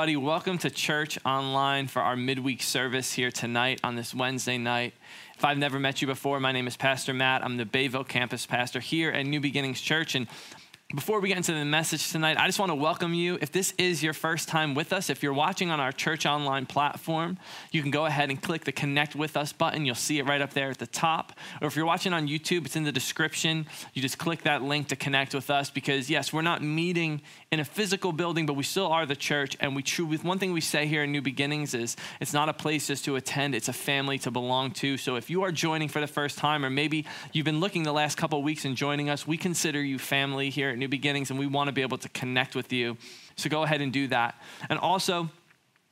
everybody. Welcome to Church Online for our midweek service here tonight on this Wednesday night. If I've never met you before, my name is Pastor Matt. I'm the Bayville campus pastor here at New Beginnings Church. And before we get into the message tonight, I just want to welcome you. If this is your first time with us, if you're watching on our church online platform, you can go ahead and click the connect with us button. You'll see it right up there at the top. Or if you're watching on YouTube, it's in the description. You just click that link to connect with us because, yes, we're not meeting in a physical building, but we still are the church. And we with one thing we say here in New Beginnings is it's not a place just to attend, it's a family to belong to. So if you are joining for the first time, or maybe you've been looking the last couple weeks and joining us, we consider you family here at New Beginnings, and we want to be able to connect with you. So go ahead and do that. And also,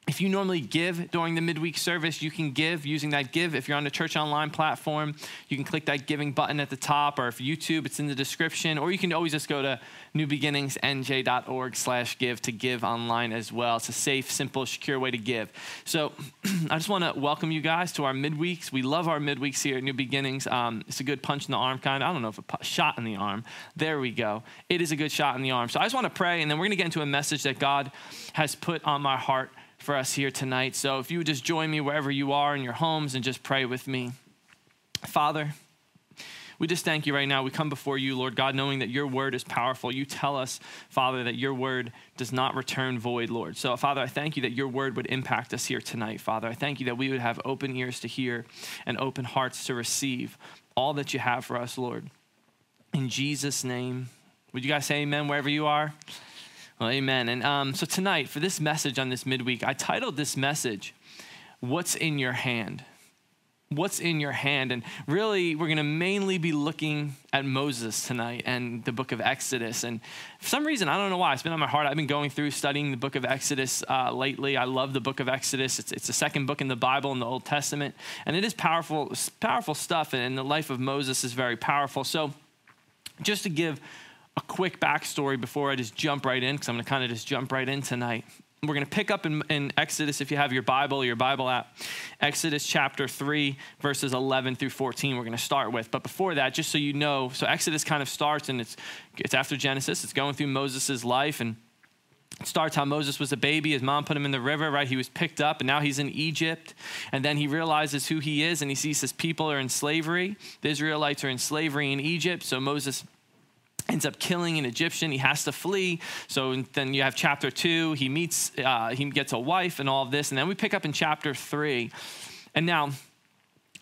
if you normally give during the midweek service, you can give using that give. If you're on the church online platform, you can click that giving button at the top, or if YouTube, it's in the description, or you can always just go to newbeginningsnj.org slash give to give online as well. It's a safe, simple, secure way to give. So I just want to welcome you guys to our midweeks. We love our midweeks here at New Beginnings. Um, it's a good punch in the arm kind. I don't know if a shot in the arm. There we go. It is a good shot in the arm. So I just want to pray, and then we're going to get into a message that God has put on my heart for us here tonight. So if you would just join me wherever you are in your homes and just pray with me. Father, we just thank you right now. We come before you, Lord God, knowing that your word is powerful. You tell us, Father, that your word does not return void, Lord. So, Father, I thank you that your word would impact us here tonight, Father. I thank you that we would have open ears to hear and open hearts to receive all that you have for us, Lord. In Jesus' name, would you guys say amen wherever you are? Well, amen. And um, so tonight, for this message on this midweek, I titled this message, What's in Your Hand? What's in your hand? And really, we're going to mainly be looking at Moses tonight and the book of Exodus. And for some reason, I don't know why, it's been on my heart. I've been going through studying the book of Exodus uh, lately. I love the book of Exodus. It's, it's the second book in the Bible in the Old Testament. And it is powerful, powerful stuff. And the life of Moses is very powerful. So, just to give a quick backstory before I just jump right in, because I'm going to kind of just jump right in tonight. We're going to pick up in, in, Exodus, if you have your Bible your Bible app, Exodus chapter 3, verses 11 through 14, we're going to start with. But before that, just so you know, so Exodus kind of starts and it's, it's after Genesis, it's going through Moses' life and it starts how Moses was a baby. His mom put him in the river, right? He was picked up, and now he's in Egypt. And then he realizes who he is, and he sees his people are in slavery. The Israelites are in slavery in Egypt. So Moses ends up killing an Egyptian. He has to flee. So then you have chapter two. He meets, uh, he gets a wife and all of this. And then we pick up in chapter three. And now,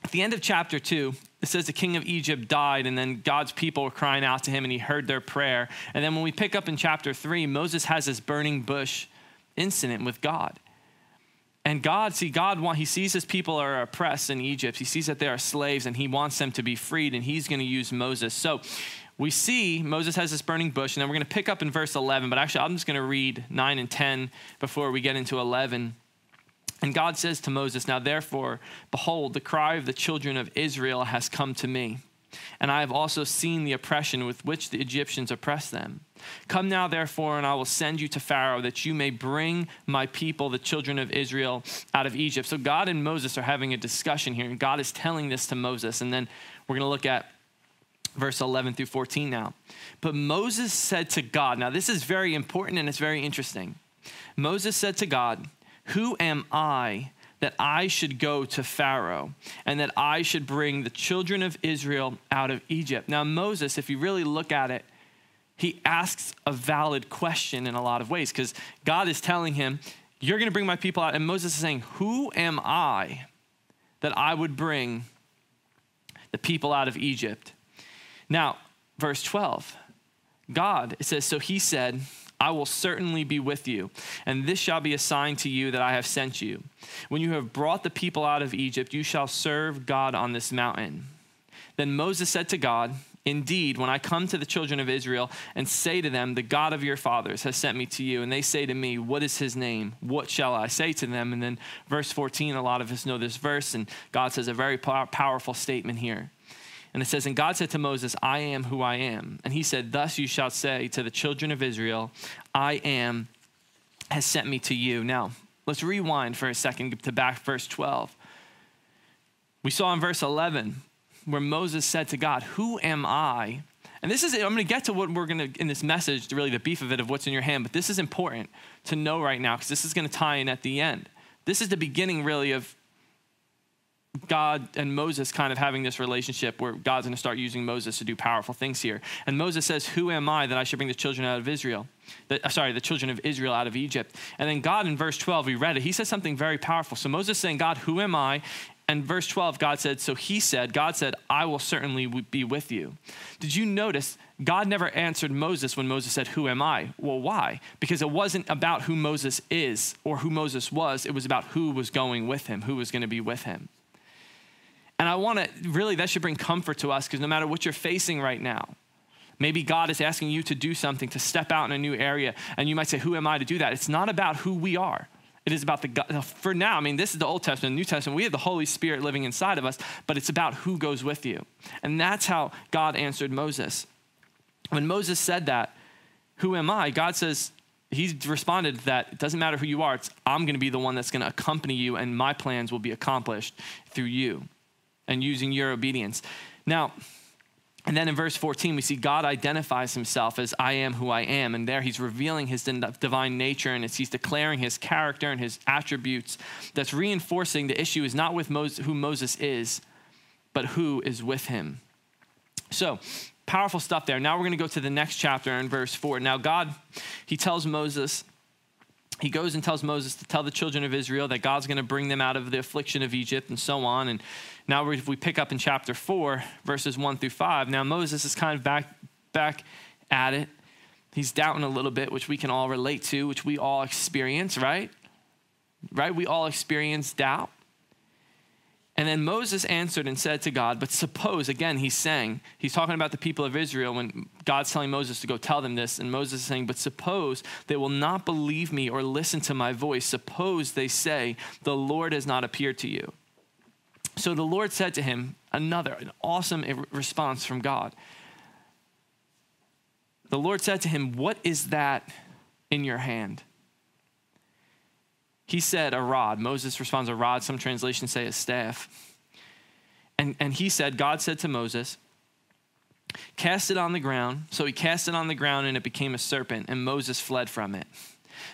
at the end of chapter two, it says the king of Egypt died, and then God's people were crying out to him, and he heard their prayer. And then when we pick up in chapter three, Moses has this burning bush incident with God. And God, see, God, want, he sees his people are oppressed in Egypt. He sees that they are slaves, and he wants them to be freed, and he's going to use Moses. So we see Moses has this burning bush, and then we're going to pick up in verse 11, but actually, I'm just going to read 9 and 10 before we get into 11. And God says to Moses, Now therefore, behold, the cry of the children of Israel has come to me, and I have also seen the oppression with which the Egyptians oppress them. Come now, therefore, and I will send you to Pharaoh, that you may bring my people, the children of Israel, out of Egypt. So God and Moses are having a discussion here, and God is telling this to Moses. And then we're going to look at verse 11 through 14 now. But Moses said to God, now this is very important and it's very interesting. Moses said to God, Who am I that I should go to Pharaoh and that I should bring the children of Israel out of Egypt? Now, Moses, if you really look at it, he asks a valid question in a lot of ways because God is telling him, You're going to bring my people out. And Moses is saying, Who am I that I would bring the people out of Egypt? Now, verse 12, God, it says, So he said, I will certainly be with you, and this shall be a sign to you that I have sent you. When you have brought the people out of Egypt, you shall serve God on this mountain. Then Moses said to God, Indeed, when I come to the children of Israel and say to them, The God of your fathers has sent me to you, and they say to me, What is his name? What shall I say to them? And then verse 14, a lot of us know this verse, and God says a very powerful statement here. And it says, And God said to Moses, I am who I am. And he said, Thus you shall say to the children of Israel, I am has sent me to you. Now, let's rewind for a second to back verse 12. We saw in verse 11 where Moses said to God, Who am I And this is, I'm going to get to what we're going to, in this message, really the beef of it, of what's in your hand, but this is important to know right now because this is going to tie in at the end. This is the beginning, really, of God and Moses kind of having this relationship where God's going to start using Moses to do powerful things here. And Moses says, Who am I that I should bring the children out of Israel? The, uh, sorry, the children of Israel out of Egypt. And then God in verse 12, we read it, he says something very powerful. So Moses saying, God, who am I? And verse 12, God said, So he said, God said, I will certainly be with you. Did you notice God never answered Moses when Moses said, Who am I? Well, why? Because it wasn't about who Moses is or who Moses was, it was about who was going with him, who was going to be with him. And I want to really, that should bring comfort to us because no matter what you're facing right now, maybe God is asking you to do something, to step out in a new area, and you might say, Who am I to do that? It's not about who we are. It is about the God. For now, I mean, this is the Old Testament, the New Testament. We have the Holy Spirit living inside of us, but it's about who goes with you. And that's how God answered Moses. When Moses said that, Who am I? God says, He responded that it doesn't matter who you are, it's I'm going to be the one that's going to accompany you, and my plans will be accomplished through you and using your obedience. Now, and then in verse 14, we see God identifies himself as I am who I am. And there he's revealing his divine nature and he's declaring his character and his attributes. That's reinforcing the issue is not with Moses, who Moses is, but who is with him. So, powerful stuff there. Now we're going to go to the next chapter in verse 4. Now, God, he tells Moses, he goes and tells Moses to tell the children of Israel that God's going to bring them out of the affliction of Egypt and so on. And now, if we pick up in chapter 4, verses 1 through 5, now Moses is kind of back, back at it. He's doubting a little bit, which we can all relate to, which we all experience, right? Right? We all experience doubt. And then Moses answered and said to God, But suppose, again, he's saying, he's talking about the people of Israel when God's telling Moses to go tell them this. And Moses is saying, But suppose they will not believe me or listen to my voice. Suppose they say, The Lord has not appeared to you. So the Lord said to him, another, an awesome response from God. The Lord said to him, What is that in your hand? He said, A rod. Moses responds, A rod. Some translations say a staff. And, and he said, God said to Moses, Cast it on the ground. So he cast it on the ground and it became a serpent, and Moses fled from it.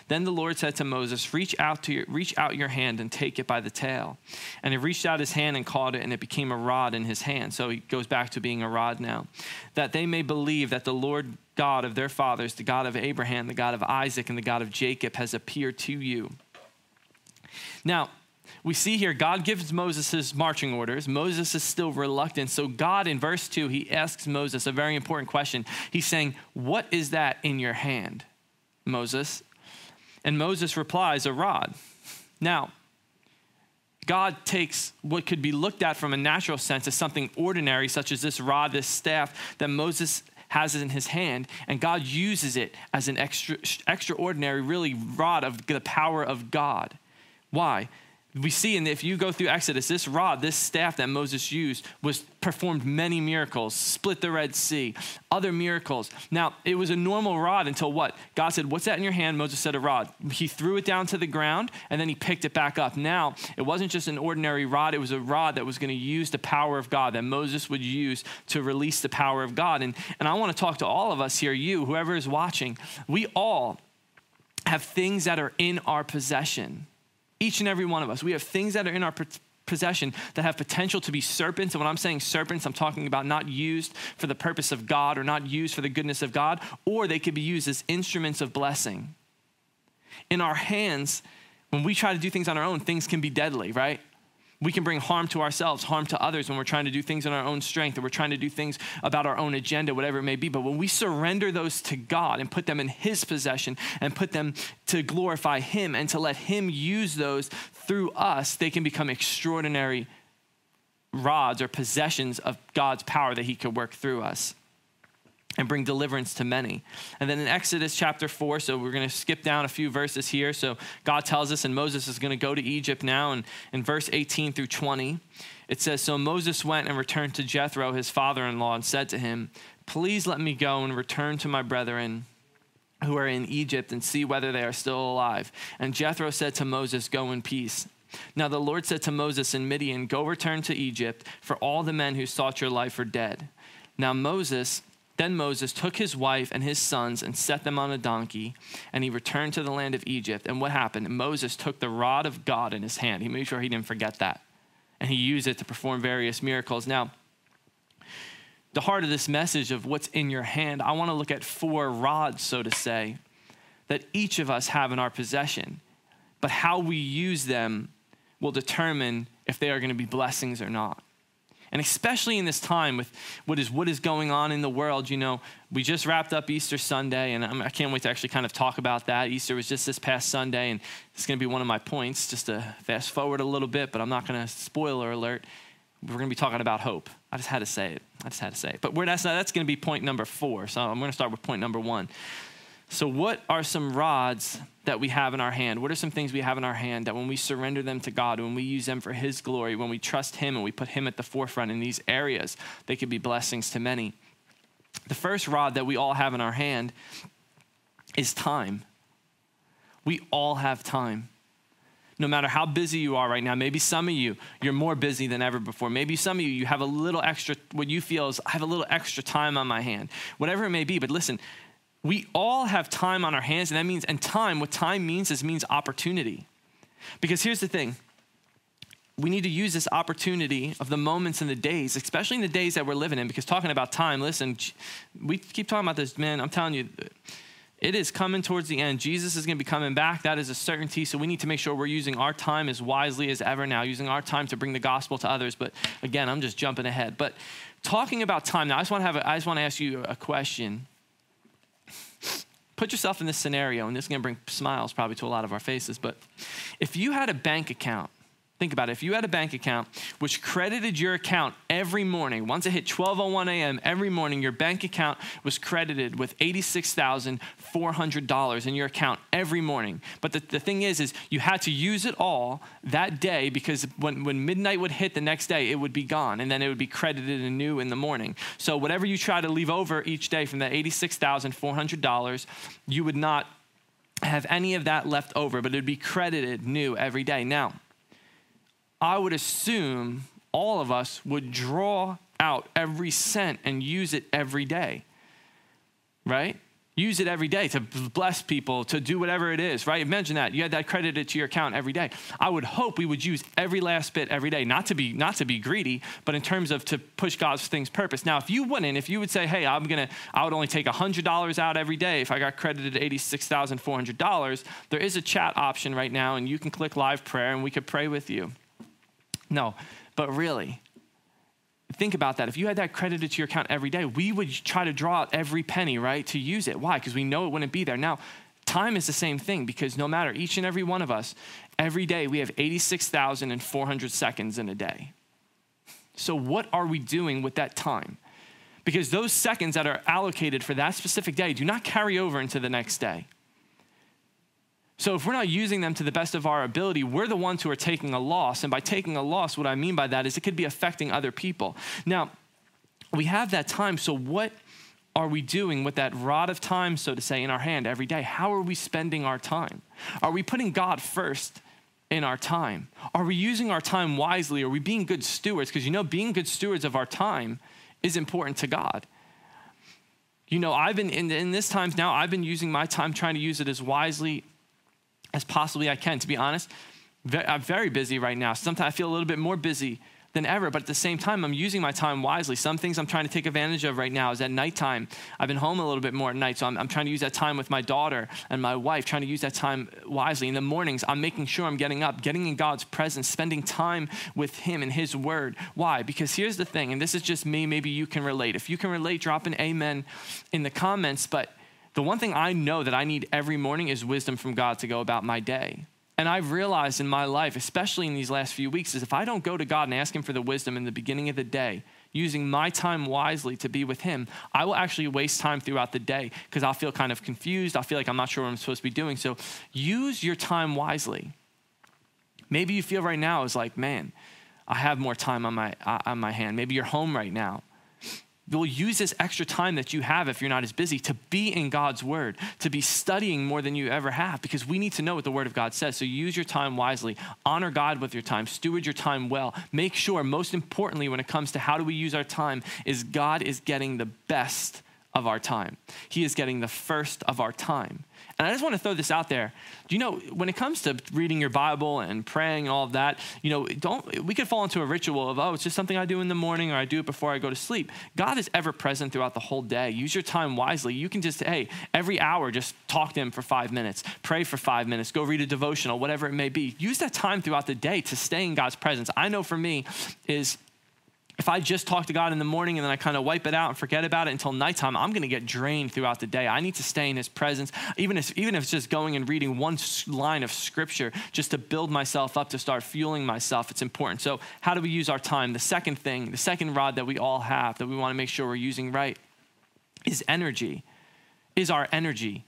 Then the Lord said to Moses, reach out, to your, reach out your hand and take it by the tail. And he reached out his hand and caught it, and it became a rod in his hand. So he goes back to being a rod now. That they may believe that the Lord God of their fathers, the God of Abraham, the God of Isaac, and the God of Jacob, has appeared to you. Now, we see here God gives Moses his marching orders. Moses is still reluctant. So, God, in verse 2, he asks Moses a very important question. He's saying, What is that in your hand, Moses? And Moses replies, A rod. Now, God takes what could be looked at from a natural sense as something ordinary, such as this rod, this staff that Moses has in his hand, and God uses it as an extra, extraordinary, really rod of the power of God. Why? we see and if you go through exodus this rod this staff that moses used was performed many miracles split the red sea other miracles. Now it was a normal rod until what? God said what's that in your hand? Moses said a rod. He threw it down to the ground and then he picked it back up. Now it wasn't just an ordinary rod it was a rod that was going to use the power of god that moses would use to release the power of god. And, and i want to talk to all of us here you whoever is watching. We all have things that are in our possession each and every one of us. We have things that are in our possession that have potential to be serpents. And when I'm saying serpents, I'm talking about not used for the purpose of God or not used for the goodness of God, or they could be used as instruments of blessing. In our hands, when we try to do things on our own, things can be deadly, right? We can bring harm to ourselves, harm to others when we're trying to do things in our own strength or we're trying to do things about our own agenda, whatever it may be. But when we surrender those to God and put them in His possession and put them to glorify Him and to let Him use those through us, they can become extraordinary rods or possessions of God's power that He could work through us and bring deliverance to many. And then in Exodus chapter 4, so we're going to skip down a few verses here. So God tells us, and Moses is going to go to Egypt now. And in verse 18 through 20, it says So Moses went and returned to Jethro, his father in law, and said to him, Please let me go and return to my brethren who are in Egypt and see whether they are still alive. And Jethro said to Moses, Go in peace. Now the Lord said to Moses in Midian, Go return to Egypt, for all the men who sought your life are dead. Now Moses Then Moses took his wife and his sons and set them on a donkey, and he returned to the land of Egypt. And what happened? Moses took the rod of God in his hand. He made sure he didn't forget that. And he used it to perform various miracles. Now, the heart of this message of what's in your hand, I want to look at four rods, so to say, that each of us have in our possession. But how we use them will determine if they are going to be blessings or not. And especially in this time with what is, what is going on in the world, you know, we just wrapped up Easter Sunday, and I can't wait to actually kind of talk about that. Easter was just this past Sunday, and it's going to be one of my points, just to fast forward a little bit, but I'm not going to, spoiler alert, we're going to be talking about hope. I just had to say it. I just had to say it. But that's, that's going to be point number four. So I'm going to start with point number one. So, what are some rods that we have in our hand? What are some things we have in our hand that when we surrender them to God, when we use them for His glory, when we trust Him and we put Him at the forefront in these areas, they could be blessings to many? The first rod that we all have in our hand is time. We all have time. No matter how busy you are right now, maybe some of you, you're more busy than ever before. Maybe some of you, you have a little extra, what you feel is, I have a little extra time on my hand. Whatever it may be, but listen, we all have time on our hands, and that means, and time, what time means is means opportunity. Because here's the thing we need to use this opportunity of the moments and the days, especially in the days that we're living in. Because talking about time, listen, we keep talking about this, man. I'm telling you, it is coming towards the end. Jesus is going to be coming back. That is a certainty. So we need to make sure we're using our time as wisely as ever now, using our time to bring the gospel to others. But again, I'm just jumping ahead. But talking about time now, I just want to have. A, I just want to ask you a question. Put yourself in this scenario, and this is going to bring smiles probably to a lot of our faces. But if you had a bank account Think about it. If you had a bank account which credited your account every morning, once it hit 12:01 a.m. every morning, your bank account was credited with $86,400 in your account every morning. But the, the thing is, is you had to use it all that day because when, when midnight would hit the next day, it would be gone, and then it would be credited anew in the morning. So whatever you try to leave over each day from that $86,400, you would not have any of that left over, but it would be credited new every day. Now, I would assume all of us would draw out every cent and use it every day, right? Use it every day to bless people, to do whatever it is, right? Imagine that. You had that credited to your account every day. I would hope we would use every last bit every day, not to be not to be greedy, but in terms of to push God's things purpose. Now, if you wouldn't, if you would say, hey, I'm gonna, I would only take $100 out every day if I got credited $86,400, there is a chat option right now, and you can click live prayer and we could pray with you. No, but really, think about that. If you had that credited to your account every day, we would try to draw out every penny, right, to use it. Why? Because we know it wouldn't be there. Now, time is the same thing because no matter each and every one of us, every day we have 86,400 seconds in a day. So, what are we doing with that time? Because those seconds that are allocated for that specific day do not carry over into the next day. So if we're not using them to the best of our ability, we're the ones who are taking a loss. And by taking a loss, what I mean by that is it could be affecting other people. Now, we have that time, so what are we doing with that rod of time, so to say, in our hand every day? How are we spending our time? Are we putting God first in our time? Are we using our time wisely? Are we being good stewards? Because you know, being good stewards of our time is important to God. You know, I've been in, in this times now, I've been using my time trying to use it as wisely as possibly I can. To be honest, I'm very busy right now. Sometimes I feel a little bit more busy than ever, but at the same time, I'm using my time wisely. Some things I'm trying to take advantage of right now is at nighttime. I've been home a little bit more at night, so I'm, I'm trying to use that time with my daughter and my wife, trying to use that time wisely. In the mornings, I'm making sure I'm getting up, getting in God's presence, spending time with Him and His Word. Why? Because here's the thing, and this is just me, maybe you can relate. If you can relate, drop an amen in the comments, but the one thing I know that I need every morning is wisdom from God to go about my day. And I've realized in my life, especially in these last few weeks, is if I don't go to God and ask Him for the wisdom in the beginning of the day, using my time wisely to be with Him, I will actually waste time throughout the day because I'll feel kind of confused. I'll feel like I'm not sure what I'm supposed to be doing. So use your time wisely. Maybe you feel right now is like, man, I have more time on my, on my hand. Maybe you're home right now You'll use this extra time that you have if you're not as busy to be in God's word, to be studying more than you ever have, because we need to know what the word of God says. So use your time wisely. Honor God with your time. Steward your time well. Make sure, most importantly, when it comes to how do we use our time, is God is getting the best of our time. He is getting the first of our time. And I just want to throw this out there. Do you know when it comes to reading your Bible and praying and all of that, you know, don't we could fall into a ritual of oh, it's just something I do in the morning or I do it before I go to sleep. God is ever present throughout the whole day. Use your time wisely. You can just hey, every hour just talk to him for 5 minutes. Pray for 5 minutes. Go read a devotional, whatever it may be. Use that time throughout the day to stay in God's presence. I know for me is if I just talk to God in the morning and then I kind of wipe it out and forget about it until nighttime, I'm going to get drained throughout the day. I need to stay in His presence, even if, even if it's just going and reading one line of Scripture just to build myself up, to start fueling myself. It's important. So, how do we use our time? The second thing, the second rod that we all have that we want to make sure we're using right is energy, is our energy.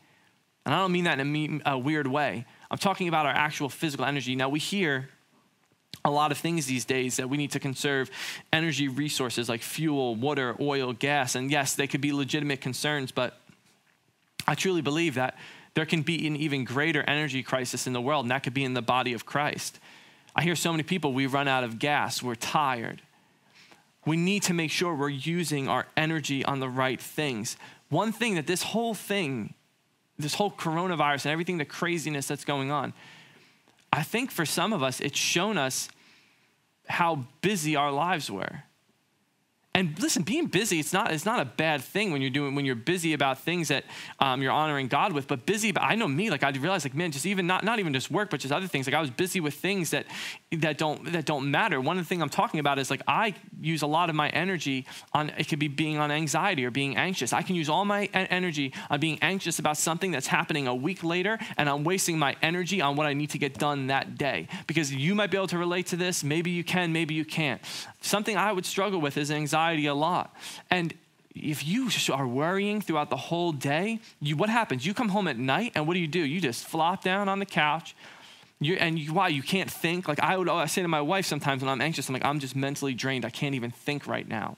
And I don't mean that in a, a weird way. I'm talking about our actual physical energy. Now, we hear a lot of things these days that we need to conserve energy resources like fuel, water, oil, gas. And yes, they could be legitimate concerns, but I truly believe that there can be an even greater energy crisis in the world, and that could be in the body of Christ. I hear so many people, we run out of gas, we're tired. We need to make sure we're using our energy on the right things. One thing that this whole thing, this whole coronavirus and everything, the craziness that's going on, I think for some of us, it's shown us how busy our lives were. And listen, being busy, it's not, it's not a bad thing when you're doing, when you're busy about things that um, you're honoring God with, but busy, about, I know me, like I realized like, man, just even not, not even just work, but just other things. Like I was busy with things that, that don't, that don't matter. One of the things I'm talking about is like, I use a lot of my energy on, it could be being on anxiety or being anxious. I can use all my energy on being anxious about something that's happening a week later, and I'm wasting my energy on what I need to get done that day. Because you might be able to relate to this. Maybe you can, maybe you can't. Something I would struggle with is anxiety a lot. And if you are worrying throughout the whole day, you, what happens? You come home at night, and what do you do? You just flop down on the couch. You, and you, why you can't think? Like I would, I say to my wife sometimes when I'm anxious, I'm like, I'm just mentally drained. I can't even think right now.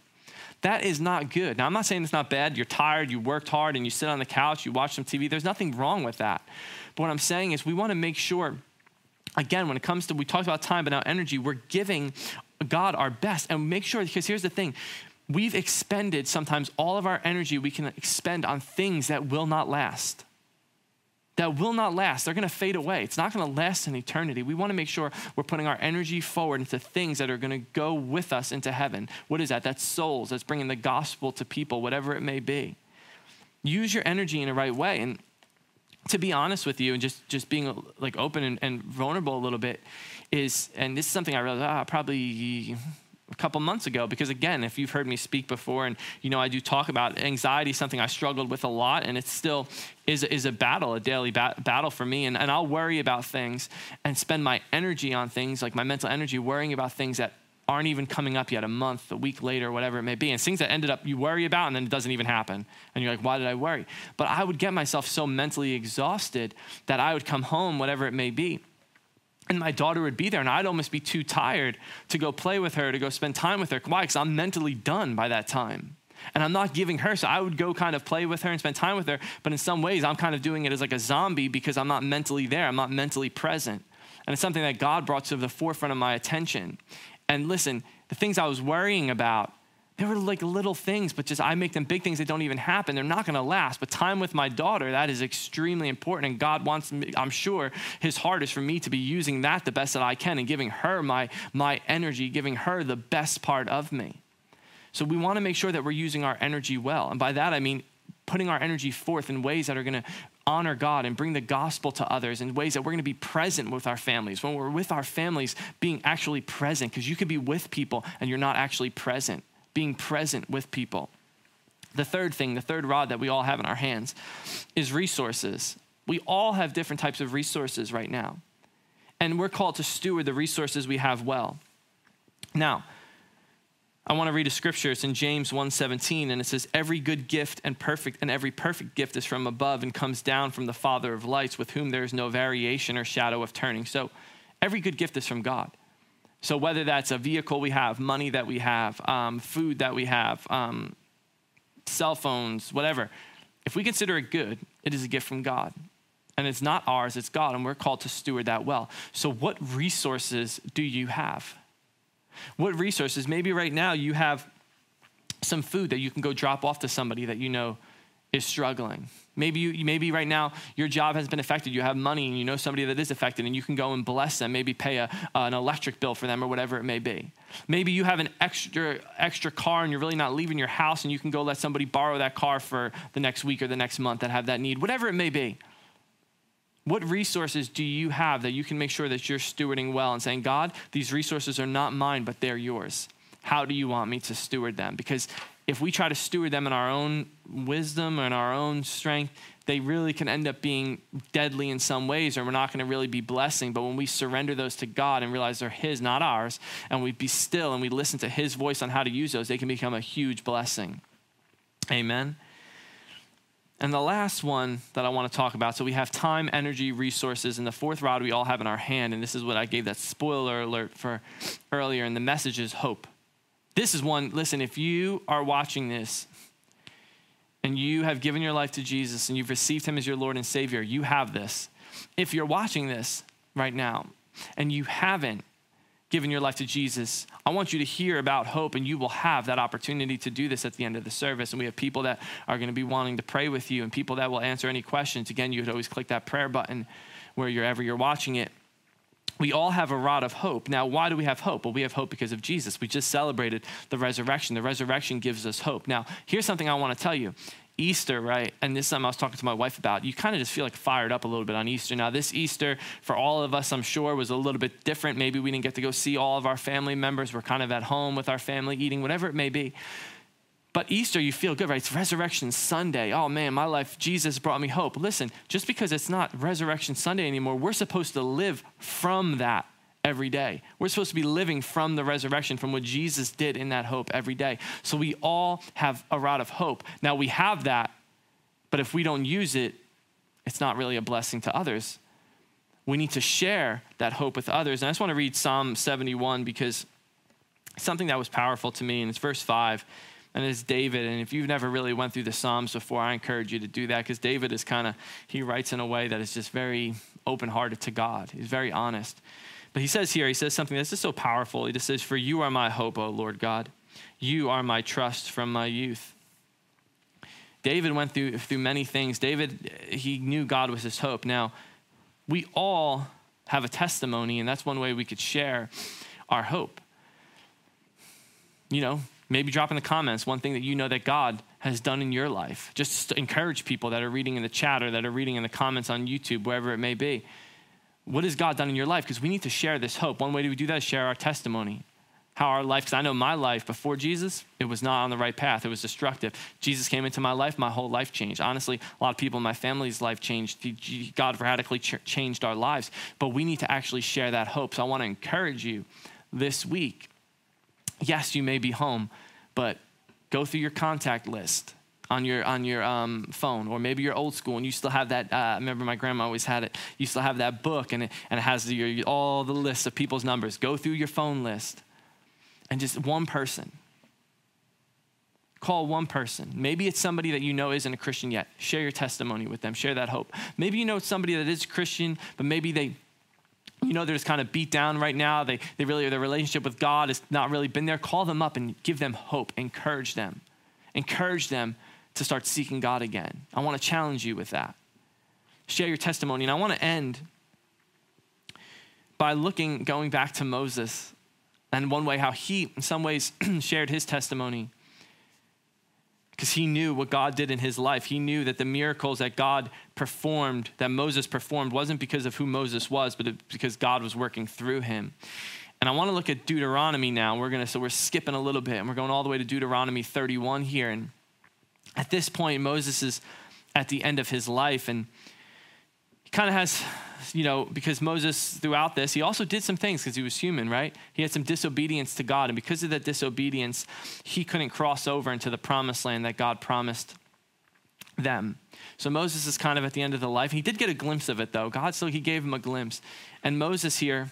That is not good. Now I'm not saying it's not bad. You're tired. You worked hard, and you sit on the couch. You watch some TV. There's nothing wrong with that. But what I'm saying is, we want to make sure again, when it comes to, we talked about time, but now energy, we're giving God our best. And make sure, because here's the thing we've expended sometimes all of our energy we can expend on things that will not last. That will not last. They're going to fade away. It's not going to last in eternity. We want to make sure we're putting our energy forward into things that are going to go with us into heaven. What is that? That's souls. That's bringing the gospel to people, whatever it may be. Use your energy in the right way. And to be honest with you and just, just being like open and, and vulnerable a little bit is, and this is something I realized ah, probably a couple months ago because again if you've heard me speak before and you know i do talk about anxiety something i struggled with a lot and it still is, is a battle a daily ba- battle for me. And, and i'll worry about things and spend my energy on things like my mental energy worrying about things that aren't even coming up yet a month a week later whatever it may be and things that ended up you worry about and then it doesn't even happen. And you're like why did i worry? But i would get myself so mentally exhausted that i would come home whatever it may be and my daughter would be there and i'd almost be too tired to go play with her to go spend time with her. Why? Because i'm mentally done by that time. And i'm not giving her so i would go kind of play with her and spend time with her but in some ways i'm kind of doing it as like a zombie because i'm not mentally there. I'm not mentally present. And it's something that god brought to the forefront of my attention. And listen the things i was worrying about they were like little things, but just I make them big things that don't even happen. They're not going to last. But time with my daughter, that is extremely important. And God wants me, I'm sure his heart is for me to be using that the best that I can and giving her my, my energy, giving her the best part of me. So we want to make sure that we're using our energy well. And by that, I mean putting our energy forth in ways that are going to honor God and bring the gospel to others in ways that we're going to be present with our families. When we're with our families, being actually present, because you could be with people and you're not actually present being present with people. The third thing, the third rod that we all have in our hands is resources. We all have different types of resources right now. And we're called to steward the resources we have well. Now, I want to read a scripture. It's in James 1:17 and it says every good gift and perfect and every perfect gift is from above and comes down from the Father of lights with whom there is no variation or shadow of turning. So, every good gift is from God. So, whether that's a vehicle we have, money that we have, um, food that we have, um, cell phones, whatever, if we consider it good, it is a gift from God. And it's not ours, it's God, and we're called to steward that well. So, what resources do you have? What resources? Maybe right now you have some food that you can go drop off to somebody that you know is struggling. Maybe you, maybe right now your job has been affected. You have money and you know somebody that is affected, and you can go and bless them. Maybe pay a, uh, an electric bill for them or whatever it may be. Maybe you have an extra extra car and you're really not leaving your house, and you can go let somebody borrow that car for the next week or the next month that have that need. Whatever it may be. What resources do you have that you can make sure that you're stewarding well and saying, God, these resources are not mine, but they're yours? How do you want me to steward them? Because if we try to steward them in our own wisdom and our own strength, they really can end up being deadly in some ways, or we're not going to really be blessing. But when we surrender those to God and realize they're His, not ours, and we be still and we listen to His voice on how to use those, they can become a huge blessing. Amen. And the last one that I want to talk about so we have time, energy, resources, and the fourth rod we all have in our hand. And this is what I gave that spoiler alert for earlier. And the message is hope. This is one, listen, if you are watching this and you have given your life to Jesus and you've received him as your Lord and Savior, you have this. If you're watching this right now and you haven't given your life to Jesus, I want you to hear about hope, and you will have that opportunity to do this at the end of the service. And we have people that are going to be wanting to pray with you and people that will answer any questions. Again, you could always click that prayer button wherever you're watching it we all have a rod of hope. Now, why do we have hope? Well, we have hope because of Jesus. We just celebrated the resurrection. The resurrection gives us hope. Now, here's something I want to tell you. Easter, right? And this is something I was talking to my wife about. You kind of just feel like fired up a little bit on Easter. Now, this Easter, for all of us, I'm sure, was a little bit different. Maybe we didn't get to go see all of our family members. We're kind of at home with our family eating, whatever it may be. But Easter, you feel good, right? It's Resurrection Sunday. Oh man, my life, Jesus brought me hope. Listen, just because it's not Resurrection Sunday anymore, we're supposed to live from that every day. We're supposed to be living from the resurrection, from what Jesus did in that hope every day. So we all have a rod of hope. Now we have that, but if we don't use it, it's not really a blessing to others. We need to share that hope with others. And I just want to read Psalm 71 because something that was powerful to me, and it's verse 5 and it's David. And if you've never really went through the Psalms before, I encourage you to do that because David is kind of, he writes in a way that is just very open hearted to God. He's very honest. But he says here, he says something that's just so powerful. He just says, For you are my hope, O Lord God. You are my trust from my youth. David went through, through many things. David, he knew God was his hope. Now, we all have a testimony, and that's one way we could share our hope. You know, Maybe drop in the comments one thing that you know that God has done in your life. Just encourage people that are reading in the chat or that are reading in the comments on YouTube, wherever it may be. What has God done in your life? Because we need to share this hope. One way to do that is share our testimony. How our life, because I know my life before Jesus, it was not on the right path. It was destructive. Jesus came into my life, my whole life changed. Honestly, a lot of people in my family's life changed. God radically changed our lives. But we need to actually share that hope. So I want to encourage you this week yes, you may be home, but go through your contact list on your on your um, phone, or maybe you're old school and you still have that. Uh, I remember my grandma always had it. You still have that book, and it, and it has your, all the lists of people's numbers. Go through your phone list, and just one person. Call one person. Maybe it's somebody that you know isn't a Christian yet. Share your testimony with them. Share that hope. Maybe you know somebody that is Christian, but maybe they you know they're just kind of beat down right now. They, they really their relationship with god has not really been there. Call them up and give them hope. Encourage them. Encourage them to start seeking god again. I want to challenge you with that. Share your testimony. And i want to end by looking going back to moses and one way how he in some ways shared his testimony because he knew what God did in his life. He knew that the miracles that God performed, that Moses performed, wasn't because of who Moses was, but because God was working through him. And I want to look at Deuteronomy now. We're going to, so we're skipping a little bit and we're going all the way to Deuteronomy 31 here. And at this point, Moses is at the end of his life and he kind of has you know, because Moses, throughout this, he also did some things because he was human, right? He had some disobedience to God. And because of that disobedience, he couldn't cross over into the promised land that God promised them. So Moses is kind of at the end of the life. He did get a glimpse of it, though. God still, he gave him a glimpse. And Moses here,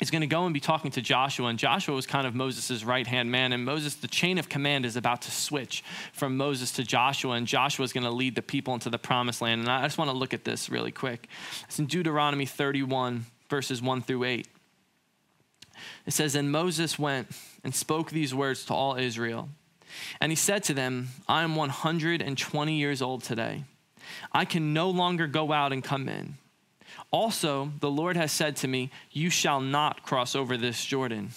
is going to go and be talking to Joshua. And Joshua was kind of Moses' right hand man. And Moses, the chain of command is about to switch from Moses to Joshua. And Joshua is going to lead the people into the promised land. And I just want to look at this really quick. It's in Deuteronomy 31, verses 1 through 8. It says, And Moses went and spoke these words to all Israel And he said to them, I am 120 years old today. I can no longer go out and come in. Also, the Lord has said to me, You shall not cross over this Jordan.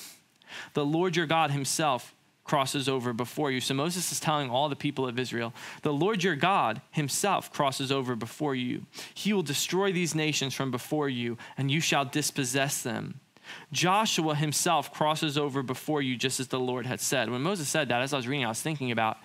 The Lord your God himself crosses over before you. So Moses is telling all the people of Israel, The Lord your God himself crosses over before you. He will destroy these nations from before you, and you shall dispossess them. Joshua himself crosses over before you, just as the Lord had said. When Moses said that, as I was reading, I was thinking about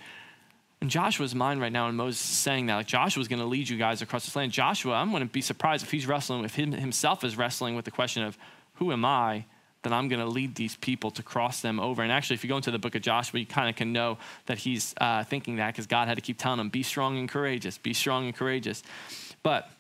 in Joshua's mind right now, and Moses is saying that, like Joshua's going to lead you guys across this land. Joshua, I'm going to be surprised if he's wrestling with him himself is wrestling with the question of who am I that I'm going to lead these people to cross them over. And actually, if you go into the book of Joshua, you kind of can know that he's uh, thinking that because God had to keep telling him, be strong and courageous, be strong and courageous. But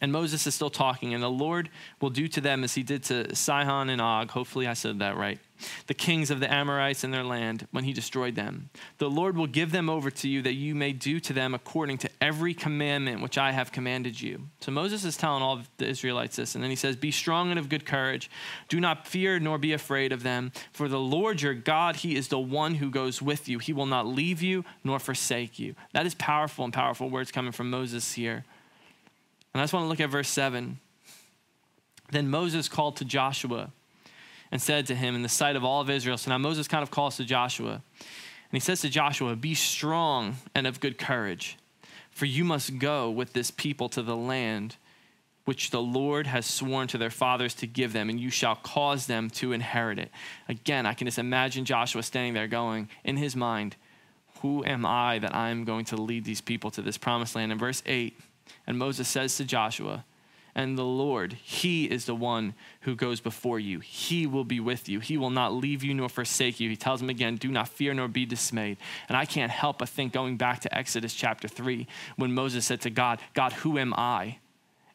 and Moses is still talking, and the Lord will do to them as he did to Sihon and Og. Hopefully, I said that right. The kings of the Amorites in their land when he destroyed them. The Lord will give them over to you that you may do to them according to every commandment which I have commanded you. So Moses is telling all the Israelites this, and then he says, Be strong and of good courage. Do not fear nor be afraid of them, for the Lord your God, he is the one who goes with you. He will not leave you nor forsake you. That is powerful and powerful words coming from Moses here. And I just want to look at verse 7. Then Moses called to Joshua and said to him in the sight of all of Israel. So now Moses kind of calls to Joshua. And he says to Joshua, Be strong and of good courage, for you must go with this people to the land which the Lord has sworn to their fathers to give them, and you shall cause them to inherit it. Again, I can just imagine Joshua standing there going, in his mind, Who am I that I am going to lead these people to this promised land? In verse 8, and Moses says to Joshua, and the Lord, He is the one who goes before you. He will be with you. He will not leave you nor forsake you. He tells him again, Do not fear nor be dismayed. And I can't help but think, going back to Exodus chapter 3, when Moses said to God, God, who am I?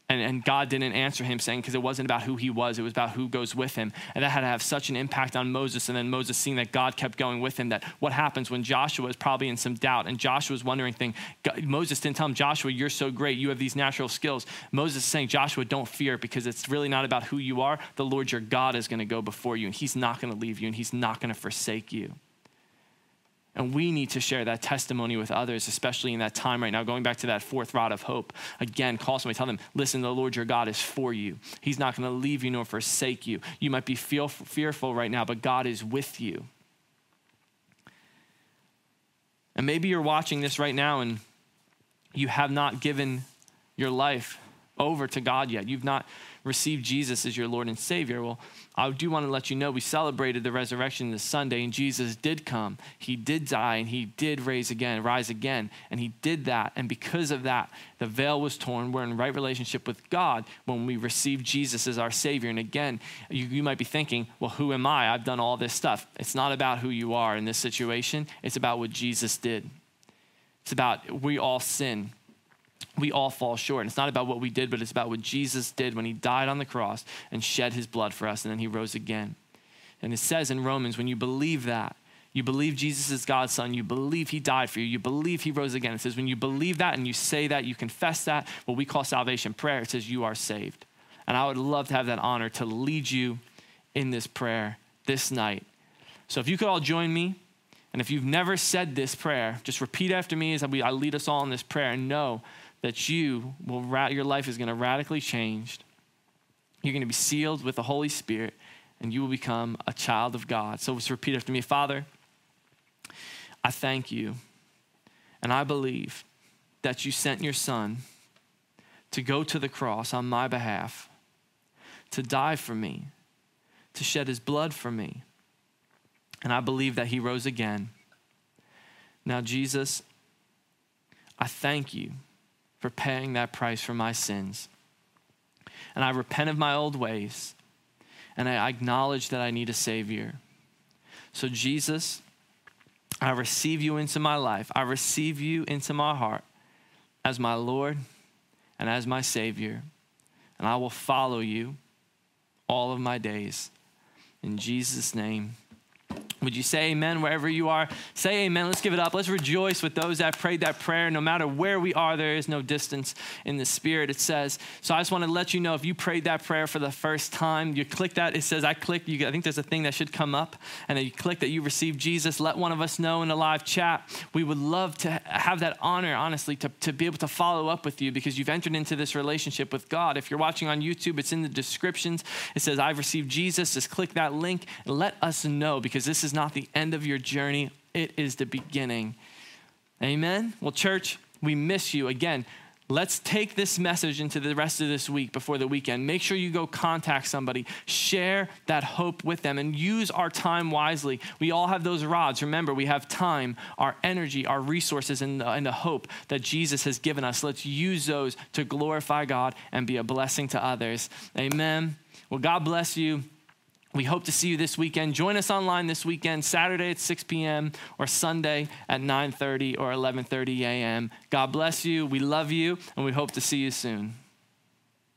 And, and God didn't answer him saying, because it wasn't about who he was, it was about who goes with him. And that had to have such an impact on Moses. And then Moses seeing that God kept going with him, that what happens when Joshua is probably in some doubt and Joshua's wondering thing, God, Moses didn't tell him, Joshua, you're so great. You have these natural skills. Moses is saying, Joshua, don't fear because it's really not about who you are. The Lord your God is going to go before you and he's not going to leave you and he's not going to forsake you. And we need to share that testimony with others, especially in that time right now. Going back to that fourth rod of hope. Again, call somebody, tell them, listen, the Lord your God is for you. He's not going to leave you nor forsake you. You might be feel, fearful right now, but God is with you. And maybe you're watching this right now and you have not given your life over to God yet. You've not received Jesus as your Lord and Savior. Well, I do want to let you know we celebrated the resurrection this Sunday, and Jesus did come. He did die, and he did raise again, rise again, and he did that. And because of that, the veil was torn. We're in right relationship with God when we receive Jesus as our Savior. And again, you, you might be thinking, well, who am I? I've done all this stuff. It's not about who you are in this situation. It's about what Jesus did. It's about we all sin we all fall short. And it's not about what we did, but it's about what Jesus did when he died on the cross and shed his blood for us, and then he rose again. And it says in Romans, when you believe that, you believe Jesus is God's son, you believe he died for you, you believe he rose again. It says, when you believe that and you say that, you confess that, what we call salvation prayer, it says you are saved. And I would love to have that honor to lead you in this prayer this night. So if you could all join me, and if you've never said this prayer, just repeat after me as I lead us all in this prayer and know that you will, your life is going to radically change. You're going to be sealed with the Holy Spirit, and you will become a child of God. So let's repeat after me Father, I thank you, and I believe that you sent your Son to go to the cross on my behalf, to die for me, to shed his blood for me. And I believe that he rose again. Now, Jesus, I thank you for paying that price for my sins. And I repent of my old ways, and I acknowledge that I need a Savior. So, Jesus, I receive you into my life. I receive you into my heart as my Lord and as my Savior. And I will follow you all of my days. In Jesus' name, Would you say amen wherever you are? Say amen. Let's give it up. Let's rejoice with those that prayed that prayer. No matter where we are, there is no distance in the spirit, it says. So I just want to let you know if you prayed that prayer for the first time, you click that. It says, I click. You, I think there's a thing that should come up. And then you click that you received Jesus. Let one of us know in the live chat. We would love to have that honor, honestly, to, to be able to follow up with you because you've entered into this relationship with God. If you're watching on YouTube, it's in the descriptions. It says, I've received Jesus. Just click that link and let us know because this is not the end of your journey, it is the beginning. Amen? Well, church, we miss you. Again, let's take this message into the rest of this week before the weekend. Make sure you go contact somebody, share that hope with them, and use our time wisely. We all have those rods. Remember, we have time, our energy, our resources, and the, and the hope that Jesus has given us. Let's use those to glorify God and be a blessing to others. Amen. Well, God bless you. We hope to see you this weekend. Join us online this weekend, Saturday at 6 p.m. or Sunday at 9:30 or 11:30 a.m. God bless you. We love you and we hope to see you soon.